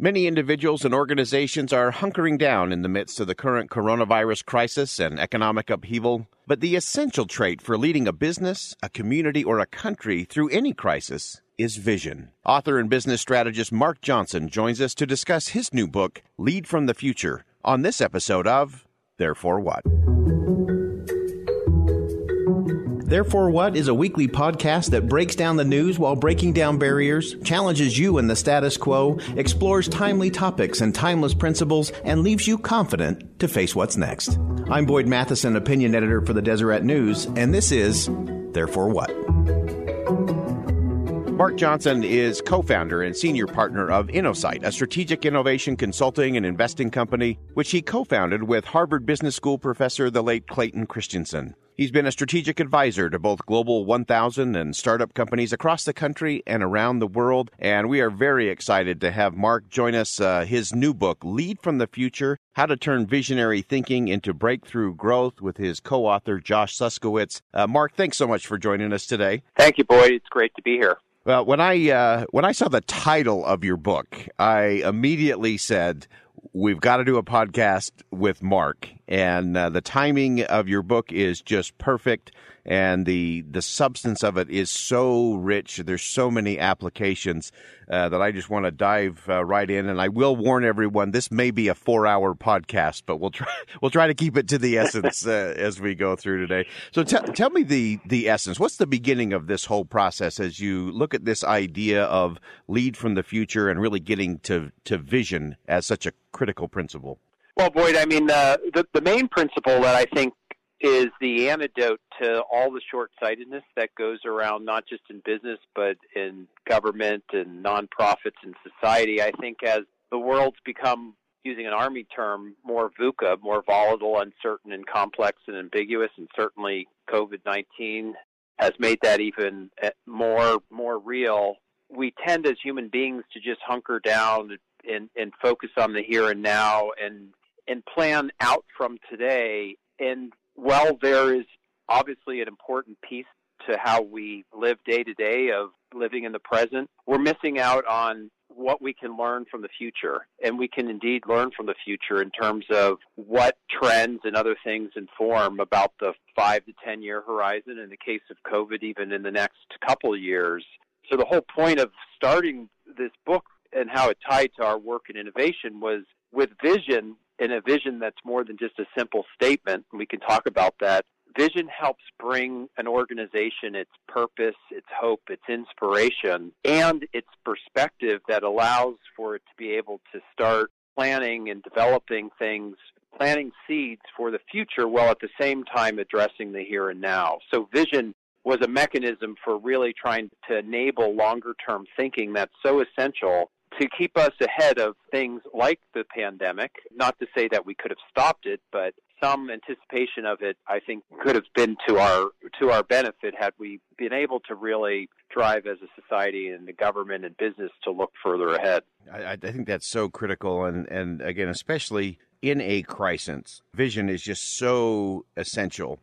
Many individuals and organizations are hunkering down in the midst of the current coronavirus crisis and economic upheaval. But the essential trait for leading a business, a community, or a country through any crisis is vision. Author and business strategist Mark Johnson joins us to discuss his new book, Lead from the Future, on this episode of Therefore What? Therefore What is a weekly podcast that breaks down the news while breaking down barriers, challenges you in the status quo, explores timely topics and timeless principles, and leaves you confident to face what's next. I'm Boyd Matheson, opinion editor for the Deseret News, and this is Therefore What? Mark Johnson is co founder and senior partner of InnoSight, a strategic innovation consulting and investing company, which he co founded with Harvard Business School professor, the late Clayton Christensen. He's been a strategic advisor to both Global 1000 and startup companies across the country and around the world. And we are very excited to have Mark join us. Uh, his new book, Lead from the Future How to Turn Visionary Thinking into Breakthrough Growth, with his co author, Josh Suskewicz. Uh, Mark, thanks so much for joining us today. Thank you, Boyd. It's great to be here. Well, when I uh, when I saw the title of your book, I immediately said, "We've got to do a podcast with Mark." And uh, the timing of your book is just perfect and the the substance of it is so rich. There's so many applications uh, that I just want to dive uh, right in. And I will warn everyone: this may be a four hour podcast, but we'll try we'll try to keep it to the essence uh, as we go through today. So t- tell me the the essence. What's the beginning of this whole process as you look at this idea of lead from the future and really getting to to vision as such a critical principle? Well, Boyd, I mean, uh, the the main principle that I think is the antidote to all the short sightedness that goes around not just in business but in government and nonprofits and society. I think as the world's become using an army term, more VUCA, more volatile, uncertain, and complex and ambiguous, and certainly COVID nineteen has made that even eh, more more real. We tend as human beings to just hunker down and, and focus on the here and now and and plan out from today. And while there is obviously an important piece to how we live day to day of living in the present, we're missing out on what we can learn from the future. And we can indeed learn from the future in terms of what trends and other things inform about the five to 10 year horizon, in the case of COVID, even in the next couple of years. So the whole point of starting this book and how it tied to our work in innovation was with vision in a vision that's more than just a simple statement. We can talk about that. Vision helps bring an organization its purpose, its hope, its inspiration, and its perspective that allows for it to be able to start planning and developing things, planting seeds for the future while at the same time addressing the here and now. So vision was a mechanism for really trying to enable longer term thinking that's so essential to keep us ahead of things like the pandemic. Not to say that we could have stopped it, but some anticipation of it, I think, could have been to our to our benefit had we been able to really drive as a society and the government and business to look further ahead. I, I think that's so critical, and and again, especially in a crisis, vision is just so essential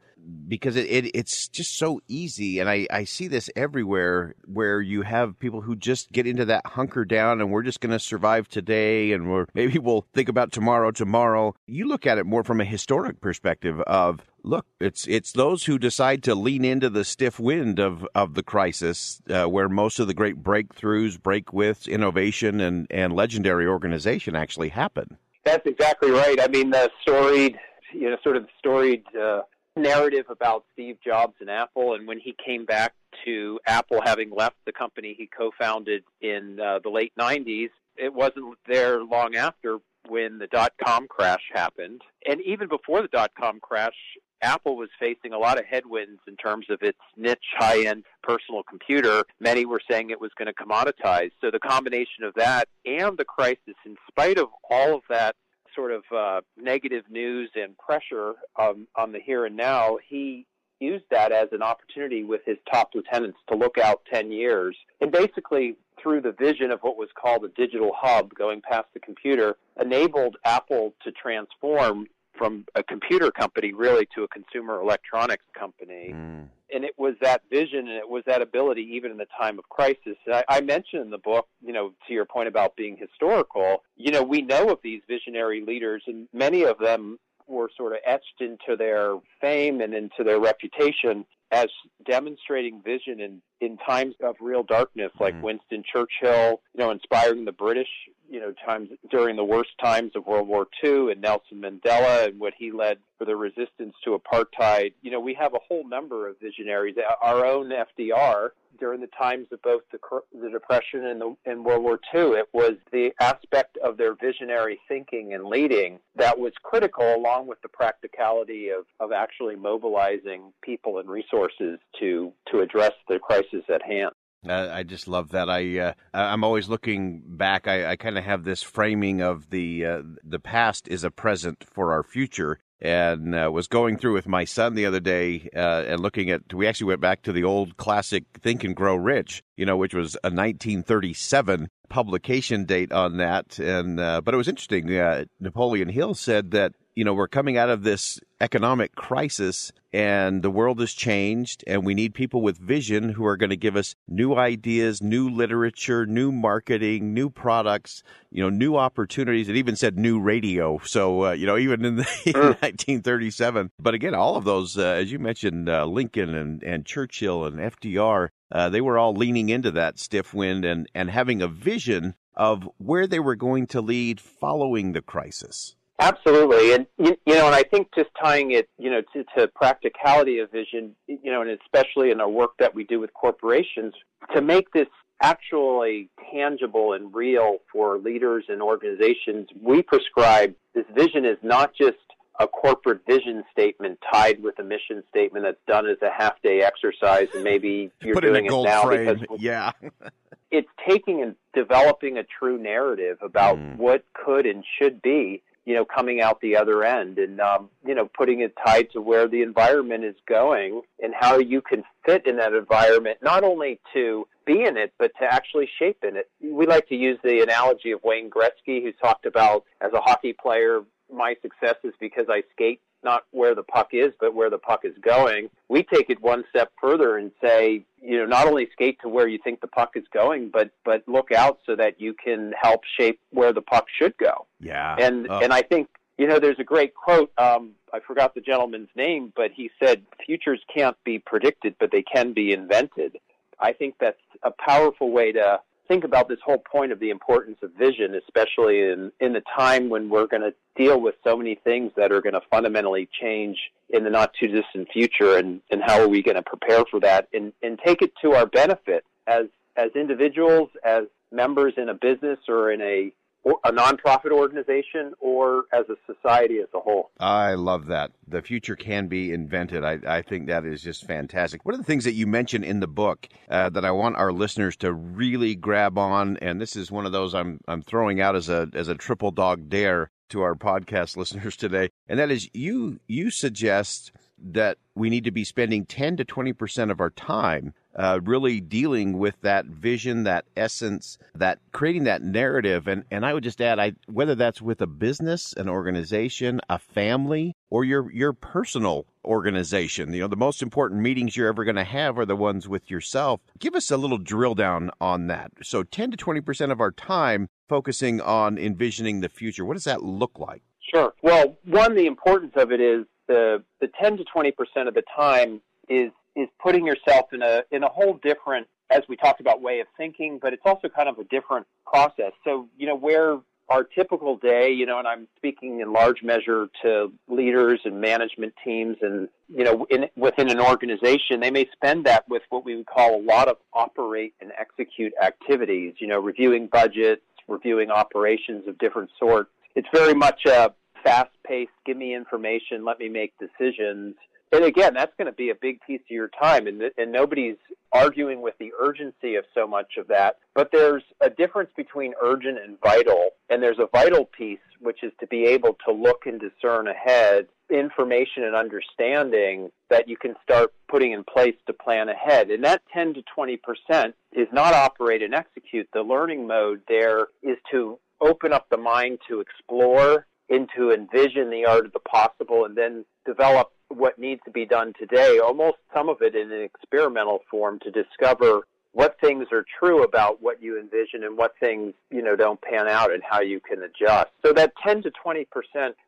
because it, it, it's just so easy and I, I see this everywhere where you have people who just get into that hunker down and we're just going to survive today and we're maybe we'll think about tomorrow tomorrow. You look at it more from a historic perspective of look it's it's those who decide to lean into the stiff wind of of the crisis uh, where most of the great breakthroughs breakwiths innovation and and legendary organization actually happen. That's exactly right. I mean the storied you know sort of storied uh, narrative about Steve Jobs and Apple, and when he came back to Apple, having left the company he co-founded in uh, the late '90s, it wasn't there long after when the dot com crash happened, and even before the dot com crash. Apple was facing a lot of headwinds in terms of its niche high end personal computer. Many were saying it was going to commoditize. So the combination of that and the crisis, in spite of all of that sort of uh, negative news and pressure um, on the here and now, he used that as an opportunity with his top lieutenants to look out 10 years. And basically, through the vision of what was called a digital hub going past the computer, enabled Apple to transform from a computer company really to a consumer electronics company. Mm. And it was that vision and it was that ability even in the time of crisis. I, I mentioned in the book, you know, to your point about being historical, you know, we know of these visionary leaders, and many of them were sort of etched into their fame and into their reputation as demonstrating vision in, in times of real darkness, like mm-hmm. Winston Churchill, you know, inspiring the British, you know, times during the worst times of World War II, and Nelson Mandela and what he led for the resistance to apartheid. You know, we have a whole number of visionaries. Our own FDR, during the times of both the, the Depression and, the, and World War II. It was the aspect of their visionary thinking and leading that was critical, along with the practicality of, of actually mobilizing people and resources to, to address the crisis at hand. Uh, I just love that. I uh, I'm always looking back. I, I kind of have this framing of the uh, the past is a present for our future, and uh, was going through with my son the other day uh, and looking at we actually went back to the old classic think and grow rich you know which was a 1937 publication date on that and uh, but it was interesting napoleon hill said that you know, we're coming out of this economic crisis and the world has changed and we need people with vision who are going to give us new ideas, new literature, new marketing, new products, you know, new opportunities. It even said new radio. So, uh, you know, even in, the, in 1937. But again, all of those, uh, as you mentioned, uh, Lincoln and, and Churchill and FDR, uh, they were all leaning into that stiff wind and, and having a vision of where they were going to lead following the crisis. Absolutely, and you, you, know, and I think just tying it, you know, to, to practicality of vision, you know, and especially in our work that we do with corporations, to make this actually tangible and real for leaders and organizations, we prescribe this vision is not just a corporate vision statement tied with a mission statement that's done as a half day exercise, and maybe you're Put doing it now frame. because yeah. it's taking and developing a true narrative about mm. what could and should be you know, coming out the other end and, um, you know, putting it tied to where the environment is going and how you can fit in that environment, not only to be in it, but to actually shape in it. We like to use the analogy of Wayne Gretzky, who talked about as a hockey player, my success is because I skate not where the puck is, but where the puck is going. We take it one step further and say, you know, not only skate to where you think the puck is going, but but look out so that you can help shape where the puck should go. Yeah. And oh. and I think you know, there's a great quote. Um, I forgot the gentleman's name, but he said, "Futures can't be predicted, but they can be invented." I think that's a powerful way to think about this whole point of the importance of vision, especially in, in the time when we're going to deal with so many things that are going to fundamentally change in the not too distant future and, and how are we going to prepare for that and, and take it to our benefit as, as individuals, as members in a business or in a a nonprofit organization or as a society as a whole. I love that. The future can be invented. I, I think that is just fantastic. One of the things that you mentioned in the book uh, that I want our listeners to really grab on, and this is one of those I'm I'm throwing out as a as a triple dog dare to our podcast listeners today, and that is you you suggest that we need to be spending 10 to 20 percent of our time uh, really dealing with that vision, that essence, that creating that narrative. And, and I would just add, I, whether that's with a business, an organization, a family, or your, your personal organization, you know, the most important meetings you're ever going to have are the ones with yourself. Give us a little drill down on that. So 10 to 20% of our time focusing on envisioning the future. What does that look like? Sure. Well, one, the importance of it is the, the 10 to 20% of the time is is putting yourself in a in a whole different as we talked about way of thinking, but it's also kind of a different process. So, you know, where our typical day, you know, and I'm speaking in large measure to leaders and management teams and, you know, in, within an organization, they may spend that with what we would call a lot of operate and execute activities, you know, reviewing budgets, reviewing operations of different sorts. It's very much a fast paced, give me information, let me make decisions and again, that's going to be a big piece of your time, and, and nobody's arguing with the urgency of so much of that. But there's a difference between urgent and vital, and there's a vital piece, which is to be able to look and discern ahead information and understanding that you can start putting in place to plan ahead. And that 10 to 20 percent is not operate and execute. The learning mode there is to open up the mind to explore, into envision the art of the possible, and then develop what needs to be done today, almost some of it in an experimental form to discover what things are true about what you envision and what things, you know, don't pan out and how you can adjust. So that 10 to 20%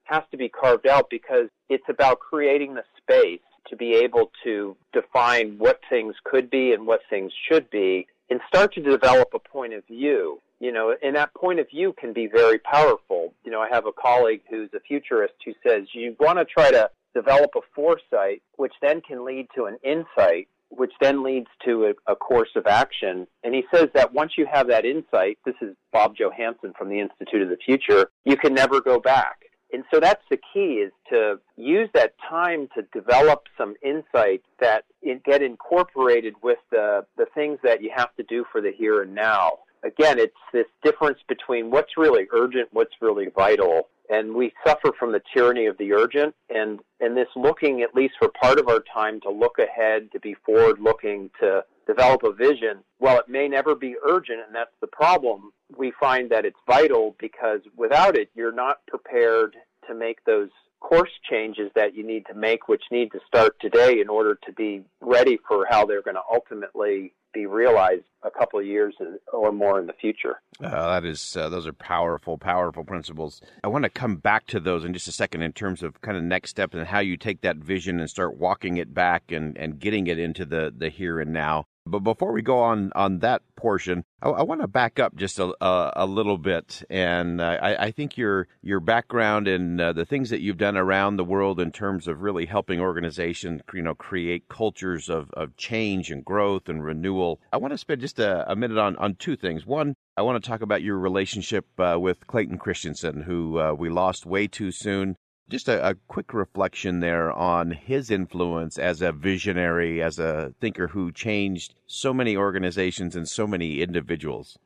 has to be carved out because it's about creating the space to be able to define what things could be and what things should be and start to develop a point of view. You know, and that point of view can be very powerful. You know, I have a colleague who's a futurist who says you want to try to develop a foresight, which then can lead to an insight, which then leads to a, a, course of action. And he says that once you have that insight, this is Bob Johansen from the Institute of the Future, you can never go back. And so that's the key is to use that time to develop some insight that get incorporated with the, the things that you have to do for the here and now. Again, it's this difference between what's really urgent, what's really vital, and we suffer from the tyranny of the urgent. And and this looking at least for part of our time to look ahead to be forward looking to develop a vision while it may never be urgent and that's the problem we find that it's vital because without it you're not prepared to make those course changes that you need to make which need to start today in order to be ready for how they're going to ultimately be realized a couple of years or more in the future. Uh, that is, uh, those are powerful, powerful principles. I want to come back to those in just a second in terms of kind of next steps and how you take that vision and start walking it back and, and getting it into the, the here and now. But before we go on on that portion, I, I want to back up just a, a, a little bit, and I, I, think your your background and uh, the things that you've done around the world in terms of really helping organizations, you know, create cultures of, of change and growth and renewal. I want to spend just a, a minute on on two things. One, I want to talk about your relationship uh, with Clayton Christensen, who uh, we lost way too soon. Just a, a, quick reflection there on his influence as a visionary, as a thinker who changed so many organizations and so many individuals.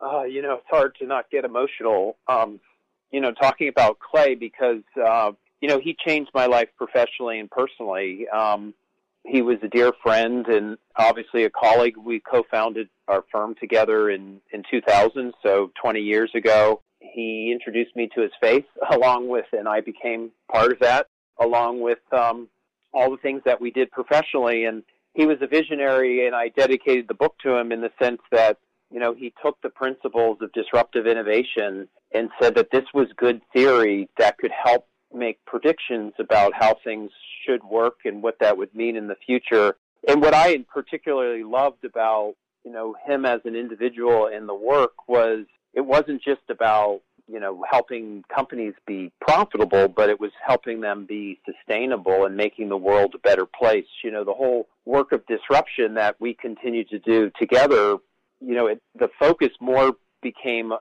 Uh, you know, it's hard to not get emotional, um, you know, talking about Clay because, uh, you know, he changed my life professionally and personally. Um, he was a dear friend and obviously a colleague. We co-founded our firm together in, in 2000, so 20 years ago he introduced me to his faith along with, and I became part of that along with um, all the things that we did professionally. And he was a visionary, and I dedicated the book to him in the sense that you know he took the principles of disruptive innovation and said that this was good theory that could help make predictions about how things should work and what that would mean in the future. And what I particularly loved about you know him as an individual and the work was it wasn't just about you know helping companies be profitable, but it was helping them be sustainable and making the world a better place. You know, the whole work of disruption that we continue to do together. You know, it, the focus more became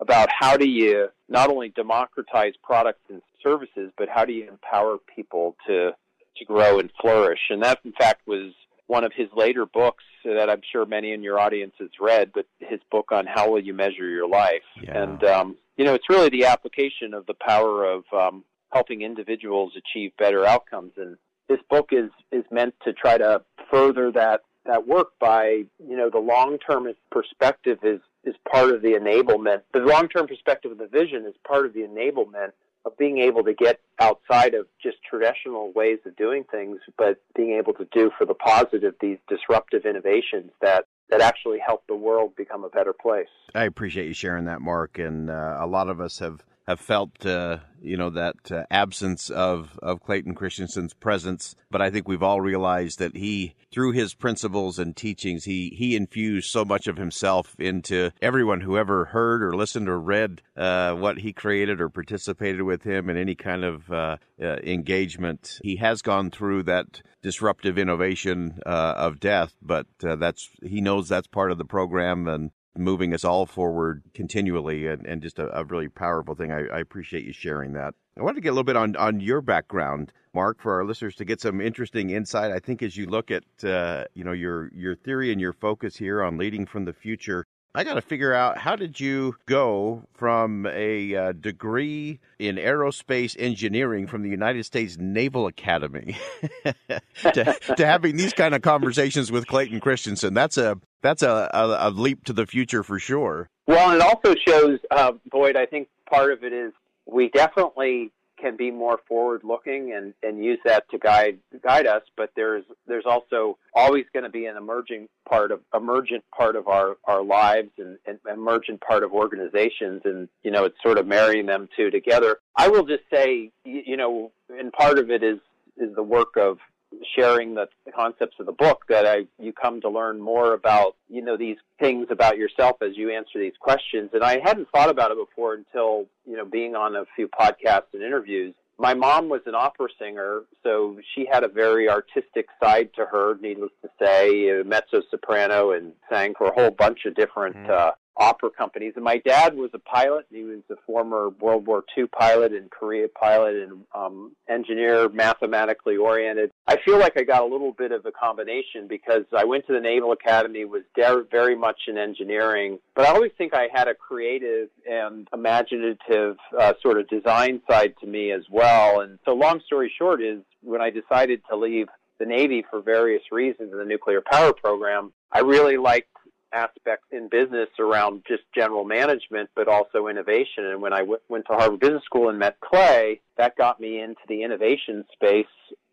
about how do you not only democratize products and services, but how do you empower people to to grow and flourish? And that, in fact, was one of his later books that I'm sure many in your audience has read, but his book on how will you measure your life. Yeah. And um, you know, it's really the application of the power of um, helping individuals achieve better outcomes. And this book is is meant to try to further that that work by you know the long term perspective is is part of the enablement. The long term perspective of the vision is part of the enablement of being able to get outside of just traditional ways of doing things, but being able to do for the positive these disruptive innovations that that actually help the world become a better place. I appreciate you sharing that, Mark. And uh, a lot of us have have felt, uh, you know, that uh, absence of, of Clayton Christensen's presence. But I think we've all realized that he, through his principles and teachings, he, he infused so much of himself into everyone who ever heard or listened or read uh, what he created or participated with him in any kind of uh, uh, engagement. He has gone through that disruptive innovation uh, of death, but that's he knows that's part of the program, and moving us all forward continually and, and just a, a really powerful thing. I, I, appreciate you sharing that. I wanted to get a little bit on, on your background, Mark, for our listeners to get some interesting insight. I think as you look at uh, you know your your theory and your focus here on leading from the future, I got to figure out how did you go from a uh, degree in aerospace engineering from the United States Naval Academy to, to, having these kind of conversations with Clayton Christensen. That's a that's a, a, a leap to the future for sure. Well, and it also shows, uh, Boyd. I think part of it is we definitely can be more forward looking and, and use that to guide guide us. But there's there's also always going to be an emerging part of emergent part of our, our lives and, and emergent part of organizations and you know it's sort of marrying them two together. I will just say you know and part of it is is the work of sharing the concepts of the book that I you come to learn more about you know these things about yourself as you answer these questions. And I hadn't thought about it before until you know being on a few podcasts and interviews. My mom was an opera singer so she had a very artistic side to her needless to say. Mezzo soprano and sang for a whole bunch of different mm. uh, opera companies. And my dad was a pilot. He was a former World War II pilot and Korea pilot and um, engineer, mathematically oriented. I feel like I got a little bit of a combination because I went to the Naval Academy, was very much in engineering, but I always think I had a creative and imaginative uh, sort of design side to me as well. And so, long story short, is when I decided to leave the Navy for various reasons in the nuclear power program, I really liked aspects in business around just general management, but also innovation. And when I w- went to Harvard Business School and met Clay, that got me into the innovation space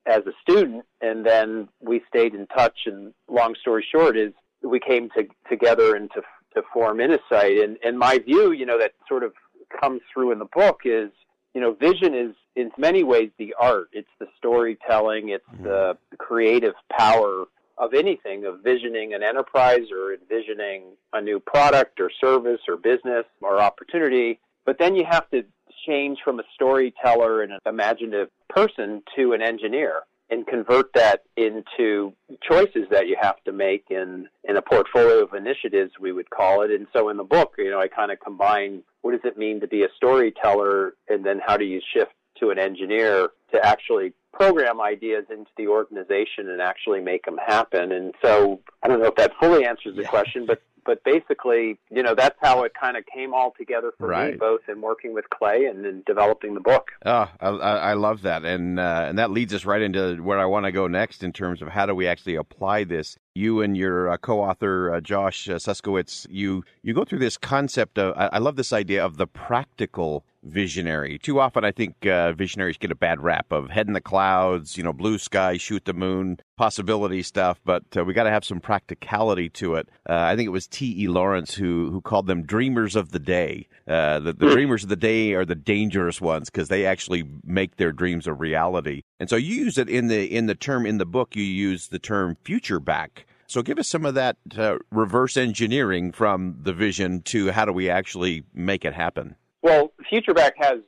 as a student. And then we stayed in touch. And long story short is we came to, together and to, to form Innosight. And, and my view, you know, that sort of comes through in the book is, you know, vision is in many ways the art. It's the storytelling. It's mm-hmm. the creative power of anything, of visioning an enterprise or envisioning a new product or service or business or opportunity. But then you have to change from a storyteller and an imaginative person to an engineer and convert that into choices that you have to make in, in a portfolio of initiatives, we would call it. And so in the book, you know, I kind of combine what does it mean to be a storyteller and then how do you shift to an engineer to actually program ideas into the organization and actually make them happen. And so I don't know if that fully answers the yeah. question, but but basically, you know, that's how it kind of came all together for right. me, both in working with Clay and in developing the book. Oh, I, I love that, and uh, and that leads us right into where I want to go next in terms of how do we actually apply this. You and your uh, co-author uh, Josh uh, Suskewicz, you you go through this concept of I, I love this idea of the practical visionary. Too often, I think uh, visionaries get a bad rap of head in the clouds, you know, blue sky, shoot the moon, possibility stuff. But uh, we got to have some practicality to it. Uh, I think it was T. E. Lawrence who who called them dreamers of the day. Uh, the, the dreamers of the day are the dangerous ones because they actually make their dreams a reality. And so you use it in the in the term in the book. You use the term future back. So give us some of that uh, reverse engineering from the vision to how do we actually make it happen. Well, future back has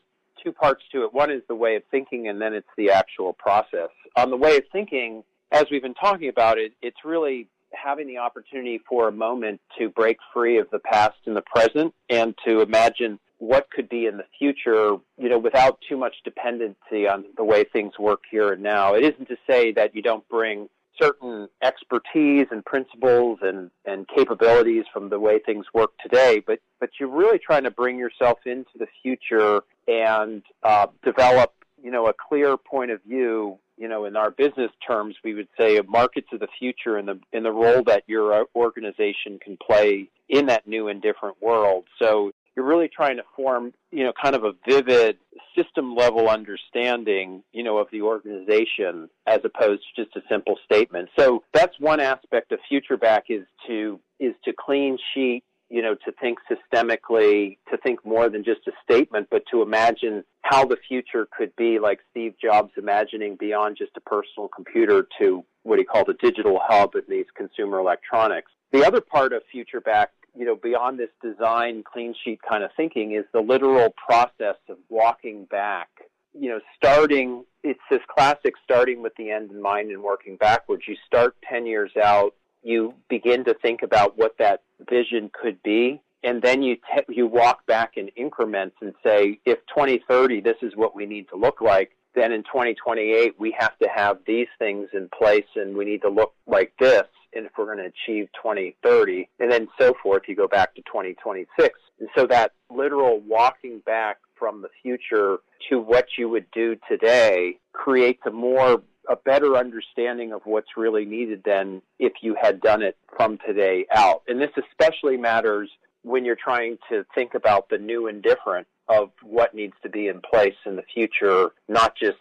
two parts to it. One is the way of thinking, and then it's the actual process. On the way of thinking, as we've been talking about it, it's really having the opportunity for a moment to break free of the past and the present and to imagine what could be in the future, you know, without too much dependency on the way things work here and now. It isn't to say that you don't bring certain expertise and principles and, and capabilities from the way things work today, but, but you're really trying to bring yourself into the future and uh, develop, you know, a clear point of view. You know, in our business terms, we would say markets of the future and the in the role that your organization can play in that new and different world. So you're really trying to form, you know, kind of a vivid system level understanding, you know, of the organization as opposed to just a simple statement. So that's one aspect of FutureBack is to is to clean sheet, you know, to think systemically, to think more than just a statement, but to imagine how the future could be like Steve Jobs imagining beyond just a personal computer to what he called a digital hub in these consumer electronics. The other part of FutureBack you know, beyond this design clean sheet kind of thinking is the literal process of walking back. You know, starting, it's this classic starting with the end in mind and working backwards. You start 10 years out, you begin to think about what that vision could be, and then you, te- you walk back in increments and say, if 2030, this is what we need to look like, then in 2028, we have to have these things in place and we need to look like this and if we're going to achieve 2030, and then so forth, you go back to 2026. And so that literal walking back from the future to what you would do today creates a more a better understanding of what's really needed than if you had done it from today out. And this especially matters when you're trying to think about the new and different of what needs to be in place in the future, not just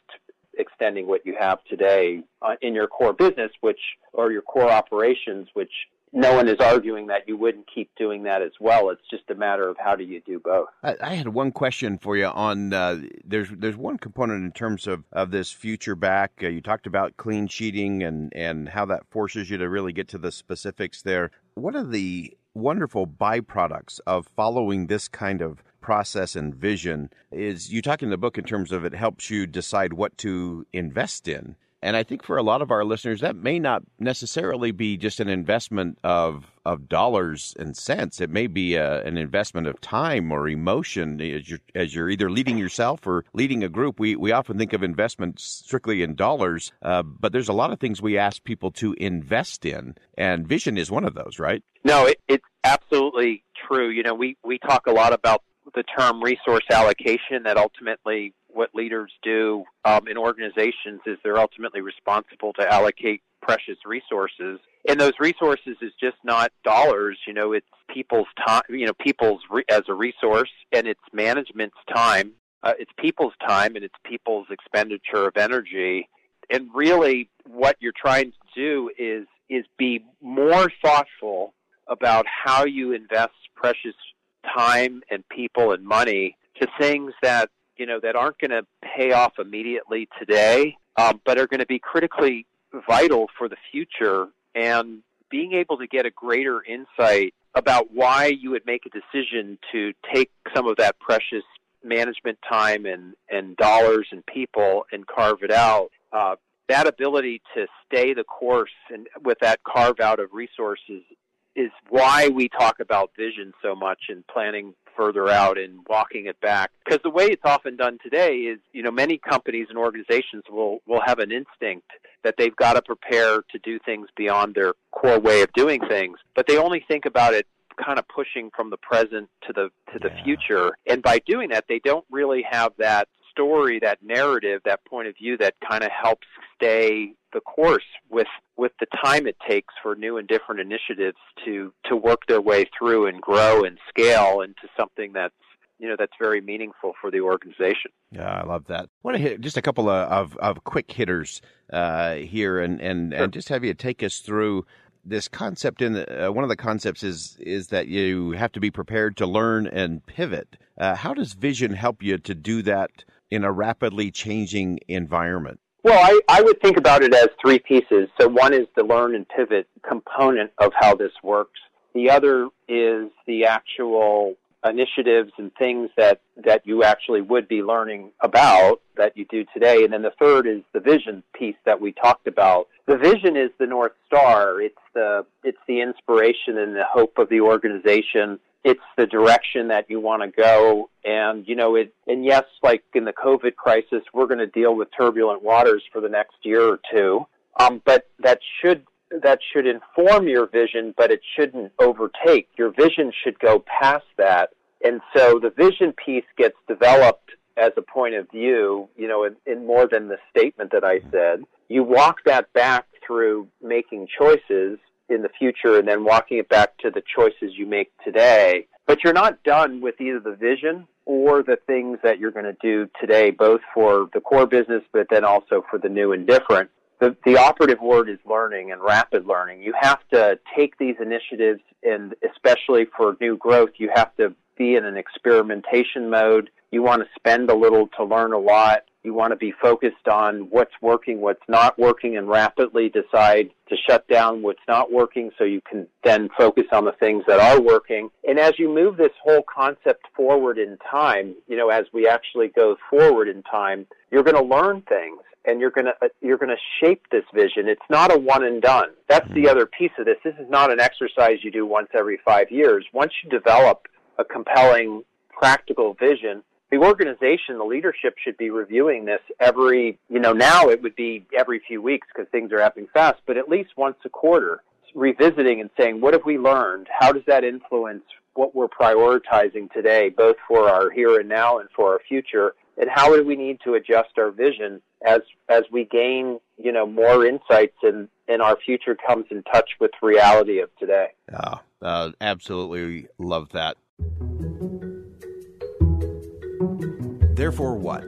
extending what you have today uh, in your core business, which or your core operations, which no one is arguing that you wouldn't keep doing that as well. It's just a matter of how do you do both. I, I had one question for you on uh, there's there's one component in terms of, of this future back. Uh, you talked about clean sheeting and and how that forces you to really get to the specifics there. What are the wonderful byproducts of following this kind of process and vision is you talk in the book in terms of it helps you decide what to invest in and I think for a lot of our listeners, that may not necessarily be just an investment of of dollars and cents. It may be a, an investment of time or emotion as you're, as you're either leading yourself or leading a group. We we often think of investments strictly in dollars, uh, but there's a lot of things we ask people to invest in, and vision is one of those, right? No, it, it's absolutely true. You know, we we talk a lot about the term resource allocation that ultimately what leaders do um, in organizations is they're ultimately responsible to allocate precious resources. And those resources is just not dollars you know it's people's time you know people's re- as a resource and it's management's time. Uh, it's people's time and it's people's expenditure of energy. And really what you're trying to do is is be more thoughtful about how you invest precious time and people and money to things that you know that aren't going to pay off immediately today, um, but are going to be critically vital for the future. And being able to get a greater insight about why you would make a decision to take some of that precious management time and, and dollars and people and carve it out. Uh, that ability to stay the course and with that carve out of resources is why we talk about vision so much and planning further out and walking it back. Because the way it's often done today is, you know, many companies and organizations will, will have an instinct that they've got to prepare to do things beyond their core way of doing things, but they only think about it kind of pushing from the present to the to the yeah. future and by doing that they don't really have that story, that narrative, that point of view that kind of helps stay the course with with the time it takes for new and different initiatives to to work their way through and grow and scale into something that's you know that's very meaningful for the organization. Yeah, I love that. I want to hit just a couple of of, of quick hitters uh, here, and and, sure. and just have you take us through this concept. In the, uh, one of the concepts is is that you have to be prepared to learn and pivot. Uh, how does vision help you to do that in a rapidly changing environment? Well, I, I would think about it as three pieces. So one is the learn and pivot component of how this works. The other is the actual initiatives and things that, that you actually would be learning about that you do today. And then the third is the vision piece that we talked about. The vision is the North Star. It's the, it's the inspiration and the hope of the organization it's the direction that you want to go. And, you know, it, and yes, like in the COVID crisis, we're going to deal with turbulent waters for the next year or two. Um, but that should, that should inform your vision, but it shouldn't overtake. Your vision should go past that. And so the vision piece gets developed as a point of view, you know, in, in more than the statement that I said. You walk that back through making choices in the future and then walking it back to the choices you make today. But you're not done with either the vision or the things that you're going to do today, both for the core business, but then also for the new and different. The, the operative word is learning and rapid learning. You have to take these initiatives and especially for new growth, you have to be in an experimentation mode. You want to spend a little to learn a lot. You want to be focused on what's working, what's not working, and rapidly decide to shut down what's not working so you can then focus on the things that are working. And as you move this whole concept forward in time, you know, as we actually go forward in time, you're going to learn things and you're going to uh, you're going to shape this vision. It's not a one and done. That's the other piece of this. This is not an exercise you do once every 5 years. Once you develop a compelling practical vision, the organization, the leadership should be reviewing this every, you know, now it would be every few weeks because things are happening fast, but at least once a quarter, revisiting and saying, what have we learned? How does that influence what we're prioritizing today, both for our here and now and for our future? And how do we need to adjust our vision as, as we gain, you know, more insights and, and our future comes in touch with reality of today? Oh, uh, absolutely love that. Therefore, what?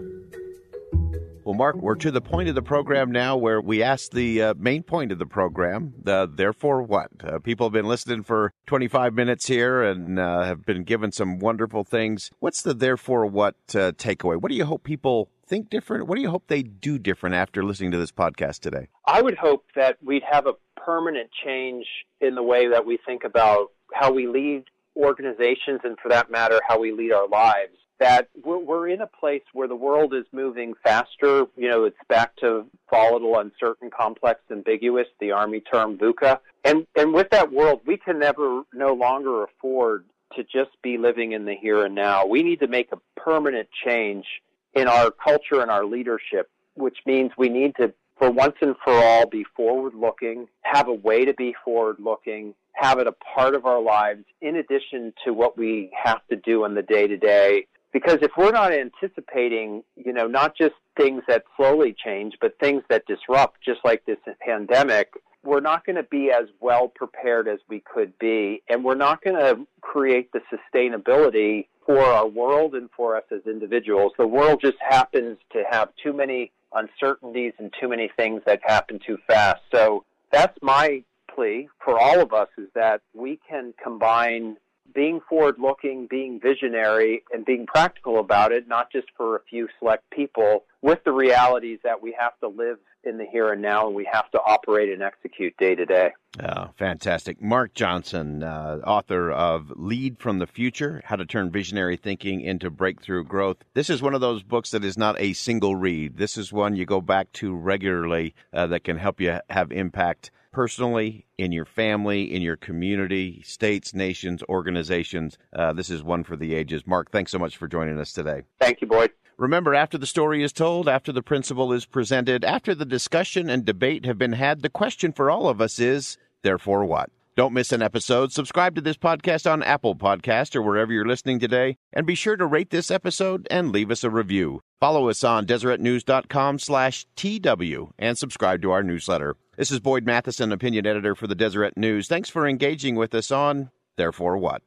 Well, Mark, we're to the point of the program now where we ask the uh, main point of the program, the therefore what? Uh, people have been listening for 25 minutes here and uh, have been given some wonderful things. What's the therefore what uh, takeaway? What do you hope people think different? What do you hope they do different after listening to this podcast today? I would hope that we'd have a permanent change in the way that we think about how we lead organizations and, for that matter, how we lead our lives that we're, we're in a place where the world is moving faster. You know, it's back to volatile, uncertain, complex, ambiguous, the Army term VUCA. And, and with that world, we can never no longer afford to just be living in the here and now. We need to make a permanent change in our culture and our leadership, which means we need to, for once and for all, be forward looking, have a way to be forward looking, have it a part of our lives in addition to what we have to do in the day to day because if we're not anticipating, you know, not just things that slowly change, but things that disrupt, just like this pandemic, we're not going to be as well prepared as we could be. And we're not going to create the sustainability for our world and for us as individuals. The world just happens to have too many uncertainties and too many things that happen too fast. So that's my plea for all of us is that we can combine being forward looking, being visionary, and being practical about it, not just for a few select people, with the realities that we have to live in the here and now and we have to operate and execute day to day. Oh, fantastic. Mark Johnson, uh, author of Lead from the Future How to Turn Visionary Thinking into Breakthrough Growth. This is one of those books that is not a single read. This is one you go back to regularly uh, that can help you have impact personally, in your family, in your community, states, nations, organizations. Uh, this is one for the ages. Mark, thanks so much for joining us today. Thank you, Boyd. Remember, after the story is told, after the principle is presented, after the discussion and debate have been had, the question for all of us is, therefore what? Don't miss an episode. Subscribe to this podcast on Apple Podcast or wherever you're listening today, and be sure to rate this episode and leave us a review. Follow us on DeseretNews.com slash TW and subscribe to our newsletter. This is Boyd Matheson, opinion editor for the Deseret News. Thanks for engaging with us on Therefore What?